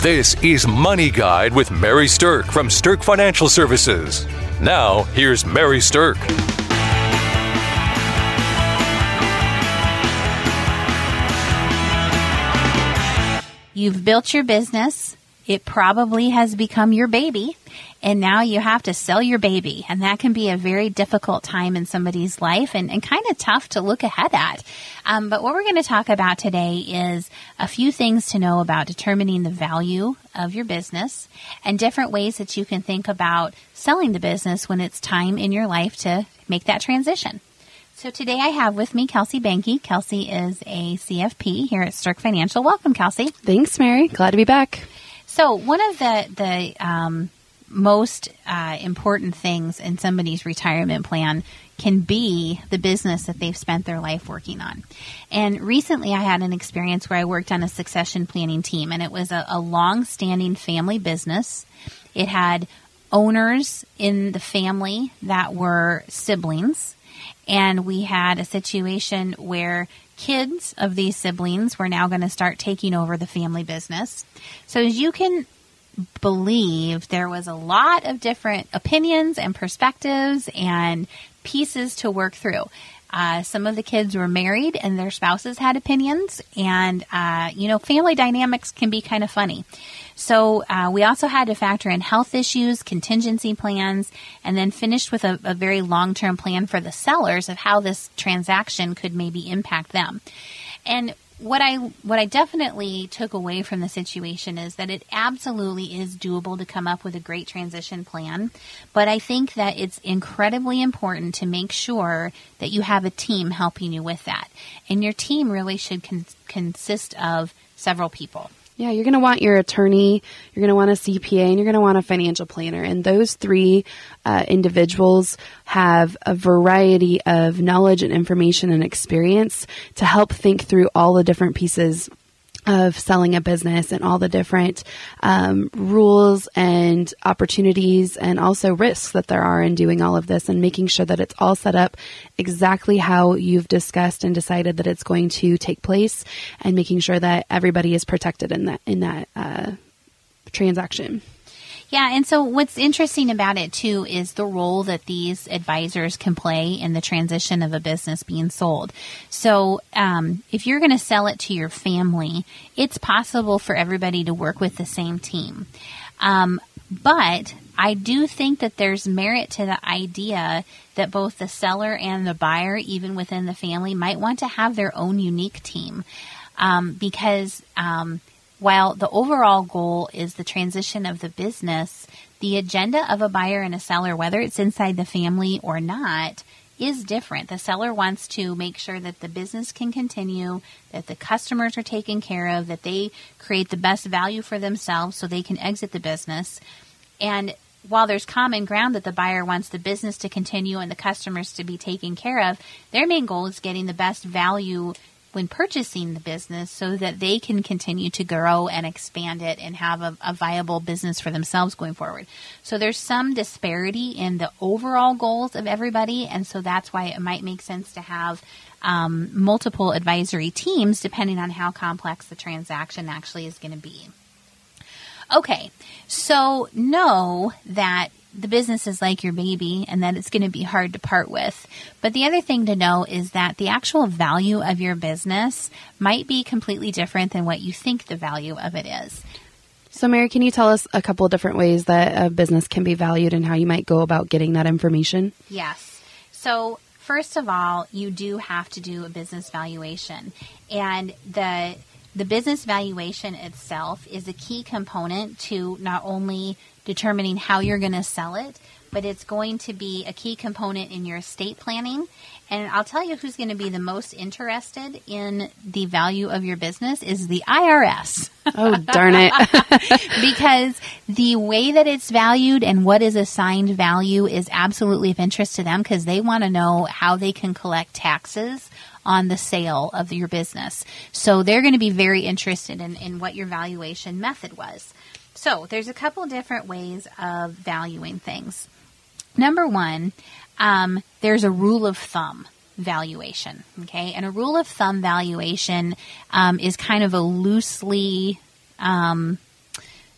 This is Money Guide with Mary Sterk from Sterk Financial Services. Now, here's Mary Sterk. You've built your business. It probably has become your baby. And now you have to sell your baby. And that can be a very difficult time in somebody's life and, and kind of tough to look ahead at. Um, but what we're going to talk about today is a few things to know about determining the value of your business and different ways that you can think about selling the business when it's time in your life to make that transition. So today I have with me Kelsey Banky. Kelsey is a CFP here at Sterk Financial. Welcome, Kelsey. Thanks, Mary. Glad to be back. So one of the the um, most uh, important things in somebody's retirement plan can be the business that they've spent their life working on. And recently I had an experience where I worked on a succession planning team, and it was a, a long standing family business. It had owners in the family that were siblings and we had a situation where kids of these siblings were now going to start taking over the family business. So as you can believe, there was a lot of different opinions and perspectives and pieces to work through. Uh, some of the kids were married and their spouses had opinions, and uh, you know, family dynamics can be kind of funny. So uh, we also had to factor in health issues, contingency plans, and then finished with a, a very long term plan for the sellers of how this transaction could maybe impact them. And what I what I definitely took away from the situation is that it absolutely is doable to come up with a great transition plan, but I think that it's incredibly important to make sure that you have a team helping you with that, and your team really should con- consist of several people. Yeah, you're going to want your attorney, you're going to want a CPA, and you're going to want a financial planner. And those three uh, individuals have a variety of knowledge and information and experience to help think through all the different pieces of selling a business and all the different um, rules and opportunities and also risks that there are in doing all of this and making sure that it's all set up exactly how you've discussed and decided that it's going to take place and making sure that everybody is protected in that in that uh, transaction. Yeah, and so what's interesting about it too is the role that these advisors can play in the transition of a business being sold. So, um, if you're going to sell it to your family, it's possible for everybody to work with the same team. Um, but I do think that there's merit to the idea that both the seller and the buyer, even within the family, might want to have their own unique team um, because um, while the overall goal is the transition of the business, the agenda of a buyer and a seller, whether it's inside the family or not, is different. The seller wants to make sure that the business can continue, that the customers are taken care of, that they create the best value for themselves so they can exit the business. And while there's common ground that the buyer wants the business to continue and the customers to be taken care of, their main goal is getting the best value when purchasing the business so that they can continue to grow and expand it and have a, a, viable business for themselves going forward. So there's some disparity in the overall goals of everybody, and so that's why it might make sense to have um, multiple advisory teams depending on how complex the transaction actually is going to be. Okay, so know that the business is like your baby and that it's going to be hard to part with. But the other thing to know is that the actual value of your business might be completely different than what you think the value of it is. So, Mary, can you tell us a couple of different ways that a business can be valued and how you might go about getting that information? Yes. So, first of all, you do have to do a business valuation. And the the business valuation itself is a key component to not only determining how you're going to sell it, but it's going to be a key component in your estate planning. And I'll tell you who's going to be the most interested in the value of your business is the IRS. Oh, darn it. because the way that it's valued and what is assigned value is absolutely of interest to them because they want to know how they can collect taxes on the sale of your business. So they're going to be very interested in, in what your valuation method was. So there's a couple different ways of valuing things. Number one, um, there's a rule of thumb valuation. Okay, and a rule of thumb valuation um, is kind of a loosely um,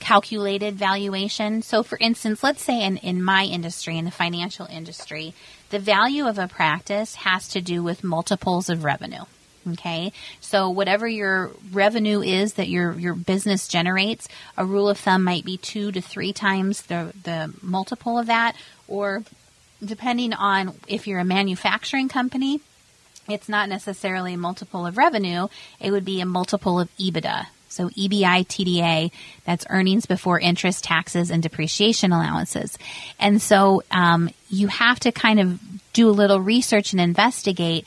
calculated valuation. So, for instance, let's say in, in my industry, in the financial industry, the value of a practice has to do with multiples of revenue. Okay. So whatever your revenue is that your, your business generates, a rule of thumb might be two to three times the, the multiple of that, or depending on if you're a manufacturing company, it's not necessarily a multiple of revenue. It would be a multiple of EBITDA. So EBI TDA, that's earnings before interest, taxes, and depreciation allowances. And so um, you have to kind of do a little research and investigate.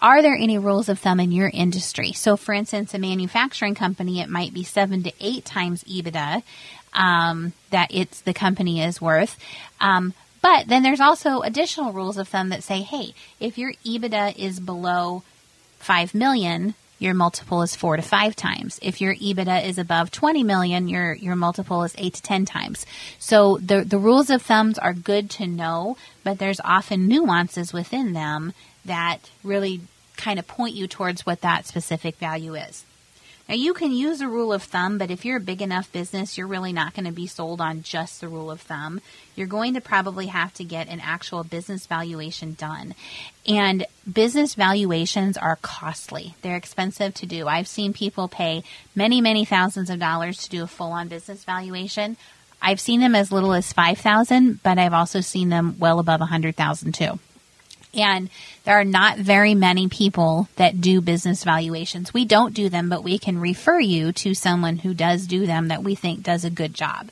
Are there any rules of thumb in your industry? So, for instance, a manufacturing company, it might be seven to eight times EBITDA um, that it's the company is worth. Um, but then there's also additional rules of thumb that say, hey, if your EBITDA is below 5 million, your multiple is 4 to 5 times. If your EBITDA is above 20 million, your your multiple is 8 to 10 times. So the the rules of thumbs are good to know, but there's often nuances within them that really kind of point you towards what that specific value is. Now, you can use a rule of thumb, but if you're a big enough business, you're really not going to be sold on just the rule of thumb. You're going to probably have to get an actual business valuation done. And business valuations are costly, they're expensive to do. I've seen people pay many, many thousands of dollars to do a full on business valuation. I've seen them as little as 5000 but I've also seen them well above 100000 too. And there are not very many people that do business valuations. We don't do them, but we can refer you to someone who does do them that we think does a good job.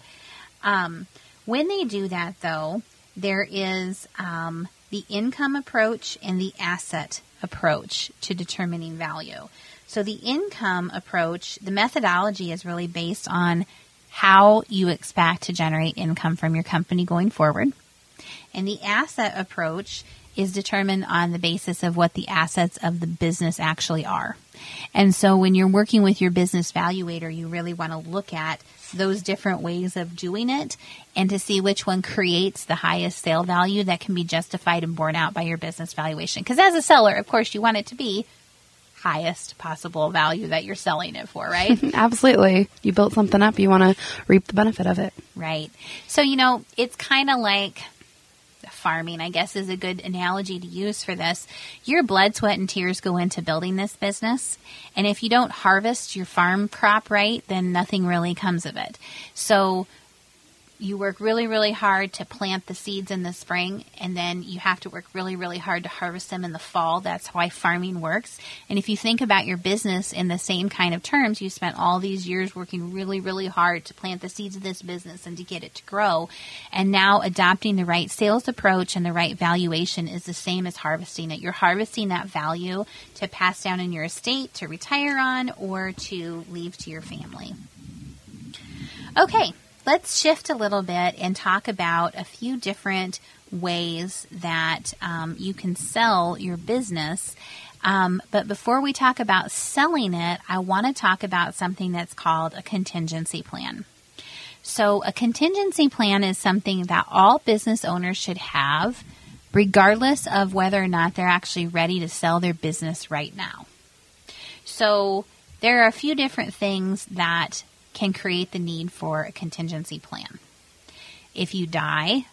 Um, when they do that, though, there is um, the income approach and the asset approach to determining value. So, the income approach, the methodology is really based on how you expect to generate income from your company going forward. And the asset approach is determined on the basis of what the assets of the business actually are. And so when you're working with your business valuator, you really want to look at those different ways of doing it and to see which one creates the highest sale value that can be justified and borne out by your business valuation. Because as a seller, of course, you want it to be highest possible value that you're selling it for, right? Absolutely. You built something up, you want to reap the benefit of it. Right. So, you know, it's kind of like farming, I guess is a good analogy to use for this. Your blood, sweat, and tears go into building this business. And if you don't harvest your farm crop right, then nothing really comes of it. So you work really, really hard to plant the seeds in the spring, and then you have to work really, really hard to harvest them in the fall. That's why farming works. And if you think about your business in the same kind of terms, you spent all these years working really, really hard to plant the seeds of this business and to get it to grow. And now adopting the right sales approach and the right valuation is the same as harvesting it. You're harvesting that value to pass down in your estate, to retire on, or to leave to your family. Okay, let's shift a little bit and talk about a few different ways that um, you can sell your business. Um, but before we talk about selling it, I want to talk about something that's called a contingency plan. So, a contingency plan is something that all business owners should have, regardless of whether or not they're actually ready to sell their business right now. So, there are a few different things that can create the need for a contingency plan. If you die,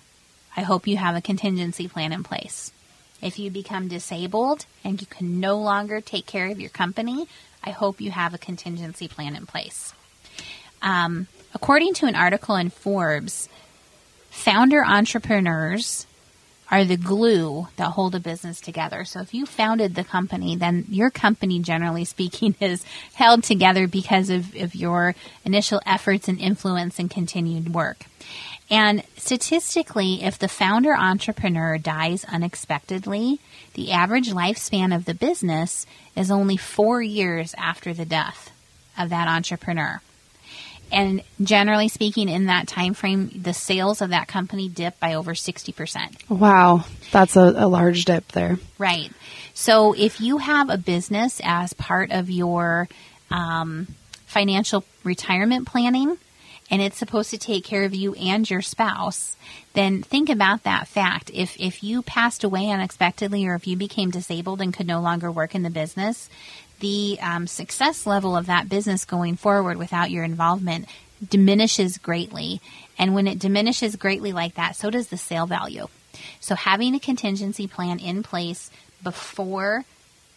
I hope you have a contingency plan in place. If you become disabled and you can no longer take care of your company, I hope you have a contingency plan in place. Um, according to an article in Forbes, founder entrepreneurs are the glue that hold a business together. So if you founded the company, then your company, generally speaking, is held together because of, of your initial efforts and influence and continued work. And statistically, if the founder entrepreneur dies unexpectedly, the average lifespan of the business is only four years after the death of that entrepreneur. And generally speaking, in that time frame, the sales of that company dip by over 60%. Wow, that's a, a large dip there. Right. So if you have a business as part of your um, financial retirement planning, and it's supposed to take care of you and your spouse, then think about that fact. If if you passed away unexpectedly or if you became disabled and could no longer work in the business, the um, success level of that business going forward without your involvement diminishes greatly. And when it diminishes greatly like that, so does the sale value. So having a contingency plan in place before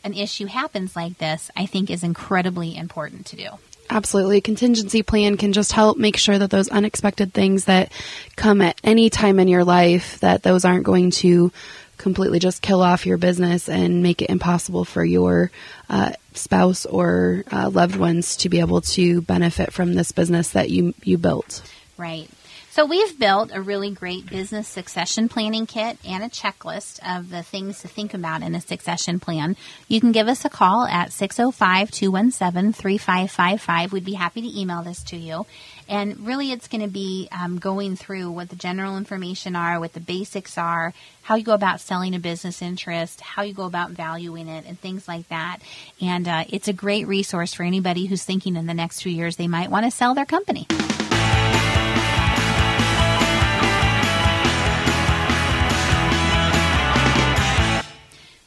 an issue happens like this, I think is incredibly important to do. Absolutely. A contingency plan can just help make sure that those unexpected things that come at any time in your life that those aren't going to completely just kill off your business and make it impossible for your uh, spouse or uh, loved ones to be able to benefit from this business that you you built. Right. So we've built a really great business succession planning kit and a checklist of the things to think about in a succession plan. You can give us a call at 605-217-3555. We'd be happy to email this to you. And really it's going to be um, going through what the general information are, what the basics are, how you go about selling a business interest, how you go about valuing it, and things like that. And uh, it's a great resource for anybody who's thinking in the next few years they might want to sell their company.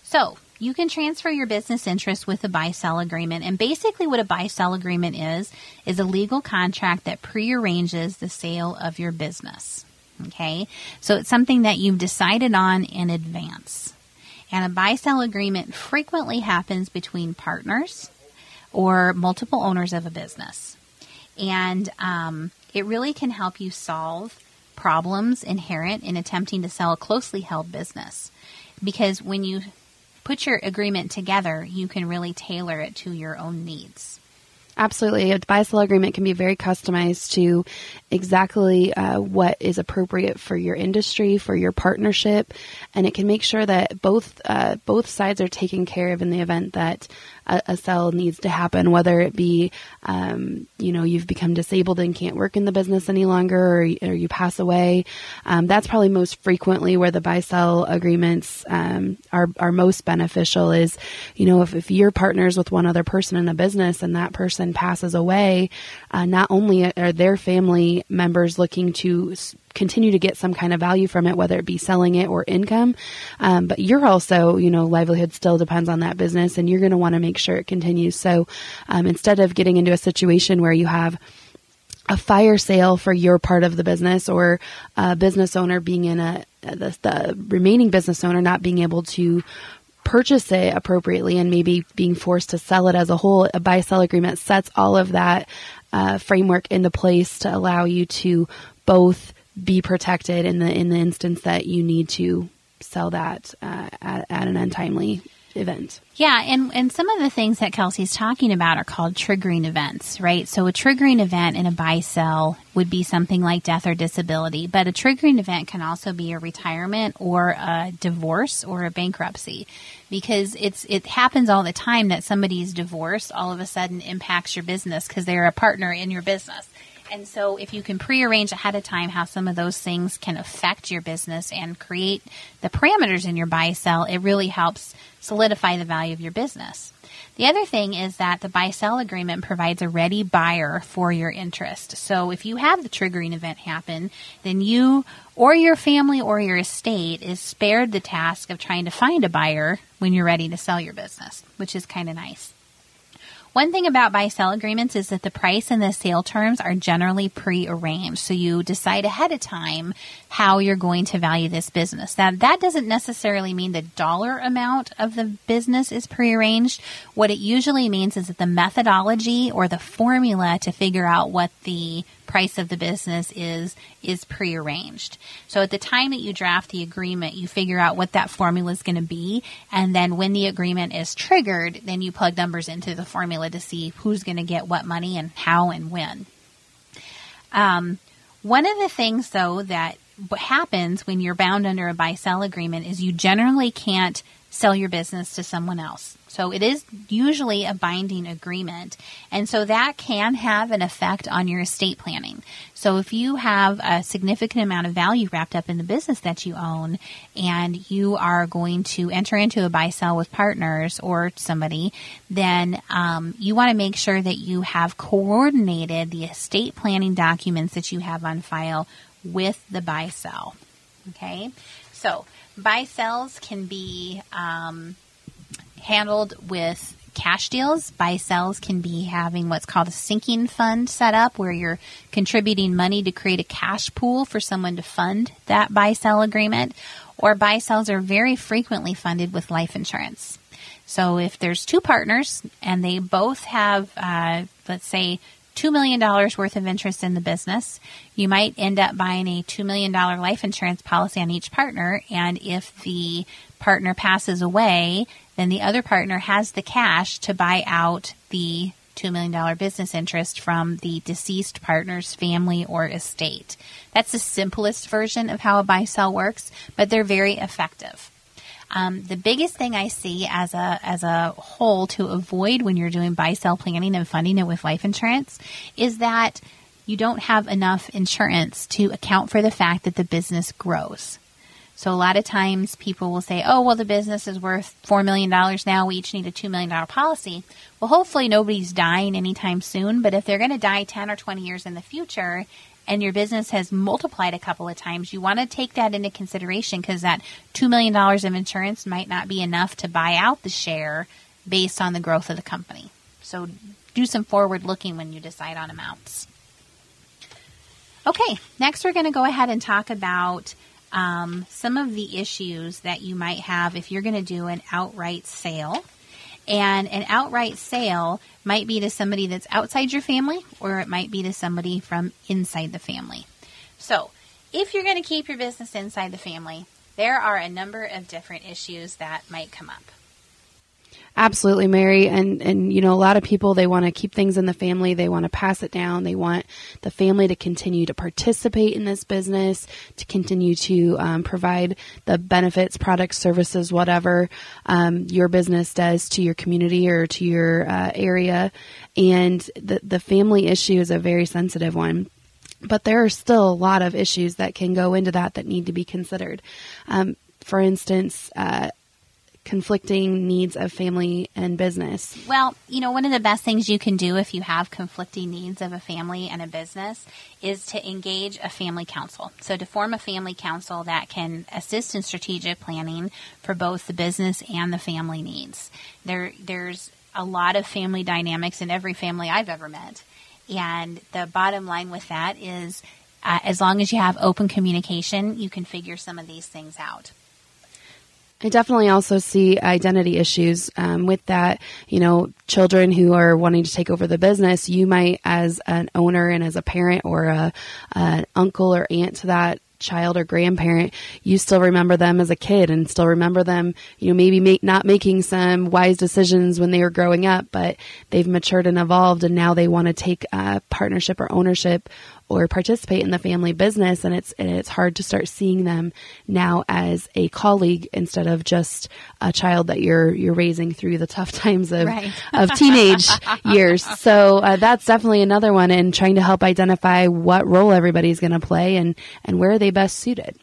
So you can transfer your business interest with a buy sell agreement. And basically, what a buy sell agreement is, is a legal contract that prearranges the sale of your business. Okay. So it's something that you've decided on in advance. And a buy sell agreement frequently happens between partners or multiple owners of a business. And um, it really can help you solve problems inherent in attempting to sell a closely held business. Because when you put your agreement together, you can really tailor it to your own needs. Absolutely. A buy sell agreement can be very customized to exactly uh, what is appropriate for your industry, for your partnership, and it can make sure that both uh, both sides are taken care of in the event that a, a sell needs to happen, whether it be, um, you know, you've become disabled and can't work in the business any longer, or, or you pass away. Um, that's probably most frequently where the buy sell agreements um, are are most beneficial. Is, you know, if, if you're partners with one other person in a business and that person passes away, uh, not only are their family members looking to continue to get some kind of value from it, whether it be selling it or income. Um, but you're also, you know, livelihood still depends on that business and you're going to want to make sure it continues. So um, instead of getting into a situation where you have a fire sale for your part of the business or a business owner being in a, the, the remaining business owner not being able to purchase it appropriately and maybe being forced to sell it as a whole, a buy sell agreement sets all of that uh, framework into place to allow you to both be protected in the in the instance that you need to sell that uh, at, at an untimely event. Yeah, and and some of the things that Kelsey's talking about are called triggering events, right? So a triggering event in a buy sell would be something like death or disability, but a triggering event can also be a retirement or a divorce or a bankruptcy because it's it happens all the time that somebody's divorce all of a sudden impacts your business because they're a partner in your business. And so, if you can prearrange ahead of time how some of those things can affect your business and create the parameters in your buy sell, it really helps solidify the value of your business. The other thing is that the buy sell agreement provides a ready buyer for your interest. So if you have the triggering event happen, then you or your family or your estate is spared the task of trying to find a buyer when you're ready to sell your business, which is kind of nice. One thing about buy sell agreements is that the price and the sale terms are generally pre-arranged. So you decide ahead of time how you're going to value this business. Now that doesn't necessarily mean the dollar amount of the business is pre arranged. What it usually means is that the methodology or the formula to figure out what the price of the business is is prearranged. So at the time that you draft the agreement, you figure out what that formula is going to be, and then when the agreement is triggered, then you plug numbers into the formula to see who's going to get what money and how and when. Um, one of the things, though, that happens when you're bound under a buy sell agreement is you generally can't sell your business to someone else. So it is usually a binding agreement. And so that can have an effect on your estate planning. So if you have a significant amount of value wrapped up in the business that you own and you are going to enter into a buy sell with partners or somebody, then um, you want to make sure that you have coordinated the estate planning documents that you have on file with the buy sell. Okay. So buy sells can be, um, handled with cash deals. Buy sells can be having what's called a sinking fund set up where you're contributing money to create a cash pool for someone to fund that buy sell agreement. Or buy sells are very frequently funded with life insurance. So if there's two partners and they both have, uh, let's say, $2 million worth of interest in the business, you might end up buying a $2 million life insurance policy on each partner. And if the partner passes away, then the other partner has the cash to buy out the $2 million business interest from the deceased partner's family or estate. That's the simplest version of how a buy sell works, but they're very effective. Um, the biggest thing I see as a as a whole to avoid when you're doing buy sell planning and funding it with life insurance is that you don't have enough insurance to account for the fact that the business grows. So a lot of times people will say, "Oh, well, the business is worth four million dollars now. We each need a two million dollar policy." Well, hopefully nobody's dying anytime soon. But if they're going to die ten or twenty years in the future, and your business has multiplied a couple of times, you want to take that into consideration because that $2 million of insurance might not be enough to buy out the share based on the growth of the company. So do some forward looking when you decide on amounts. Okay, next we're going to go ahead and talk about um, some of the issues that you might have if you're going to do an outright sale. And an outright sale might be to somebody that's outside your family or it might be to somebody from inside the family. So, if you're going to keep your business inside the family, there are a number of different issues that might come up. Absolutely, Mary. And, and, you know, a lot of people, they want to keep things in the family. They want to pass it down. They want the family to continue to participate in this business, to continue to um, provide the benefits, products, services, whatever um, your business does to your community or to your uh, area. And the, the family issue is a very sensitive one but there are still a lot of issues that can go into that that need to be considered. Um, for instance, uh, conflicting needs of family and business? Well, you know, one of the best things you can do if you have conflicting needs of a family and a business is to engage a family council. So to form a family council that can assist in strategic planning for both the business and the family needs. There there's a lot of family dynamics in every family I've ever met. And the bottom line with that is uh, as long as you have open communication, you can figure some of these things out. I definitely also see identity issues um, with that. You know, children who are wanting to take over the business, you might, as an owner and as a parent or a, an uncle or aunt to that child or grandparent, you still remember them as a kid and still remember them, you know, maybe make, not making some wise decisions when they were growing up, but they've matured and evolved and now they want to take uh, partnership or ownership or participate in the family business and it's and it's hard to start seeing them now as a colleague instead of just a child that you're you're raising through the tough times of right. of teenage years so uh, that's definitely another one and trying to help identify what role everybody's going to play and and where are they best suited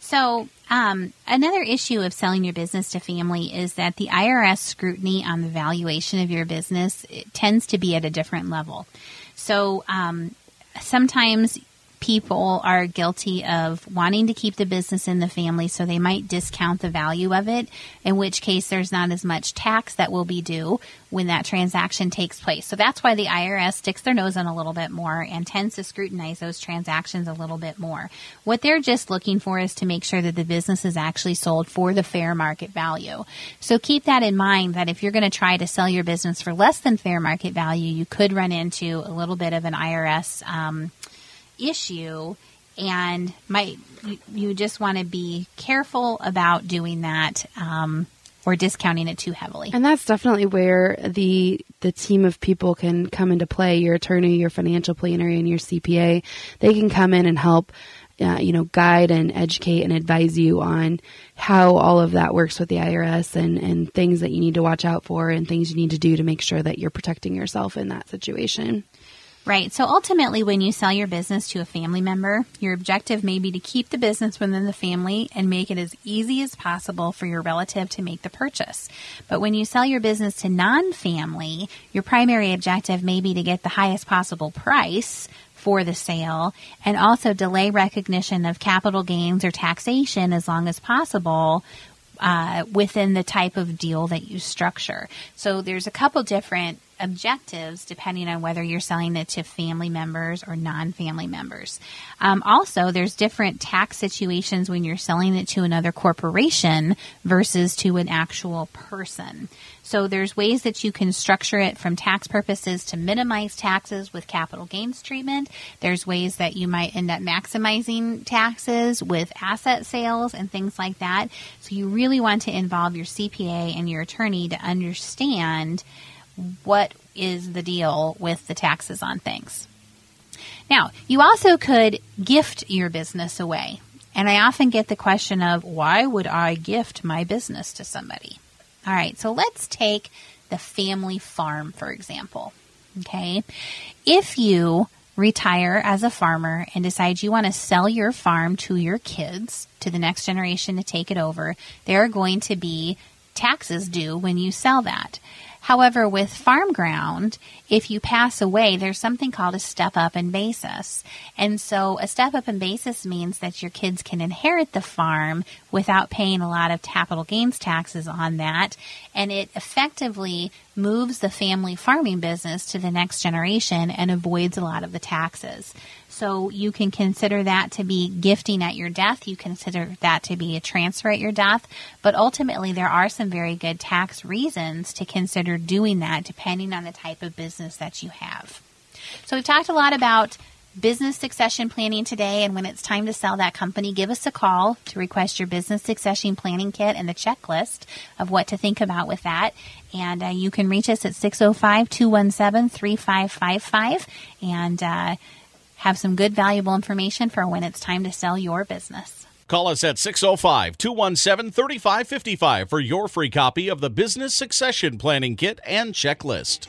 so um, another issue of selling your business to family is that the IRS scrutiny on the valuation of your business tends to be at a different level. So um, sometimes people are guilty of wanting to keep the business in the family, so they might discount the value of it, in which case there's not as much tax that will be due when that transaction takes place. So that's why the IRS sticks their nose in a little bit more and tends to scrutinize those transactions a little bit more. What they're just looking for is to make sure that the business is actually sold for the fair market value. So keep that in mind that if you're going to try to sell your business for less than fair market value, you could run into a little bit of an IRS um, issue and might you just want to be careful about doing that um, or discounting it too heavily. And that's definitely where the the team of people can come into play. Your attorney, your financial planner, and your CPA, they can come in and help. Uh, you know, guide and educate and advise you on how all of that works with the IRS and, and things that you need to watch out for and things you need to do to make sure that you're protecting yourself in that situation. Right. So ultimately, when you sell your business to a family member, your objective may be to keep the business within the family and make it as easy as possible for your relative to make the purchase. But when you sell your business to non family, your primary objective may be to get the highest possible price for the sale and also delay recognition of capital gains or taxation as long as possible uh, within the type of deal that you structure. So there's a couple different objectives depending on whether you're selling it to family members or non-family members. Um, also, there's different tax situations when you're selling it to another corporation versus to an actual person. So there's ways that you can structure it from tax purposes to minimize taxes with capital gains treatment. There's ways that you might end up maximizing taxes with asset sales and things like that. So you really want to involve your CPA and your attorney to understand what is the deal with the taxes on things. Now, you also could gift your business away. And I often get the question of why would I gift my business to somebody? All right, so let's take the family farm, for example. Okay. If you retire as a farmer and decide you want to sell your farm to your kids, to the next generation to take it over, there are going to be taxes due when you sell that. However, with farm ground, if you pass away, there's something called a step up in basis. And so a step up in basis means that your kids can inherit the farm without paying a lot of capital gains taxes on that. And it effectively moves the family farming business to the next generation and avoids a lot of the taxes. So you can consider that to be gifting at your death. You consider that to be a transfer at your death. But ultimately, there are some very good tax reasons to consider doing that depending on the type of business that you have. So we've talked a lot about business succession planning today. And when it's time to sell that company, give us a call to request your business succession planning kit and the checklist of what to think about with that. And uh, you can reach us at 605 217 3555. And uh, have some good, valuable information for when it's time to sell your business. Call us at 605 217 3555 for your free copy of the Business Succession Planning Kit and Checklist.